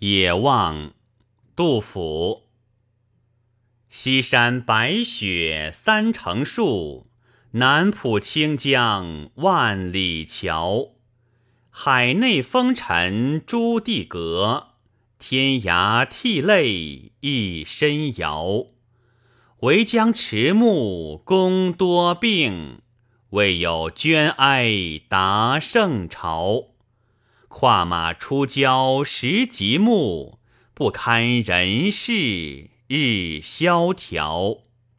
野望，杜甫。西山白雪三成树，南浦清江万里桥。海内风尘朱棣阁，天涯涕泪一身遥。唯将迟暮功多病，未有捐哀答圣朝。跨马出郊时极目，不堪人事日萧条。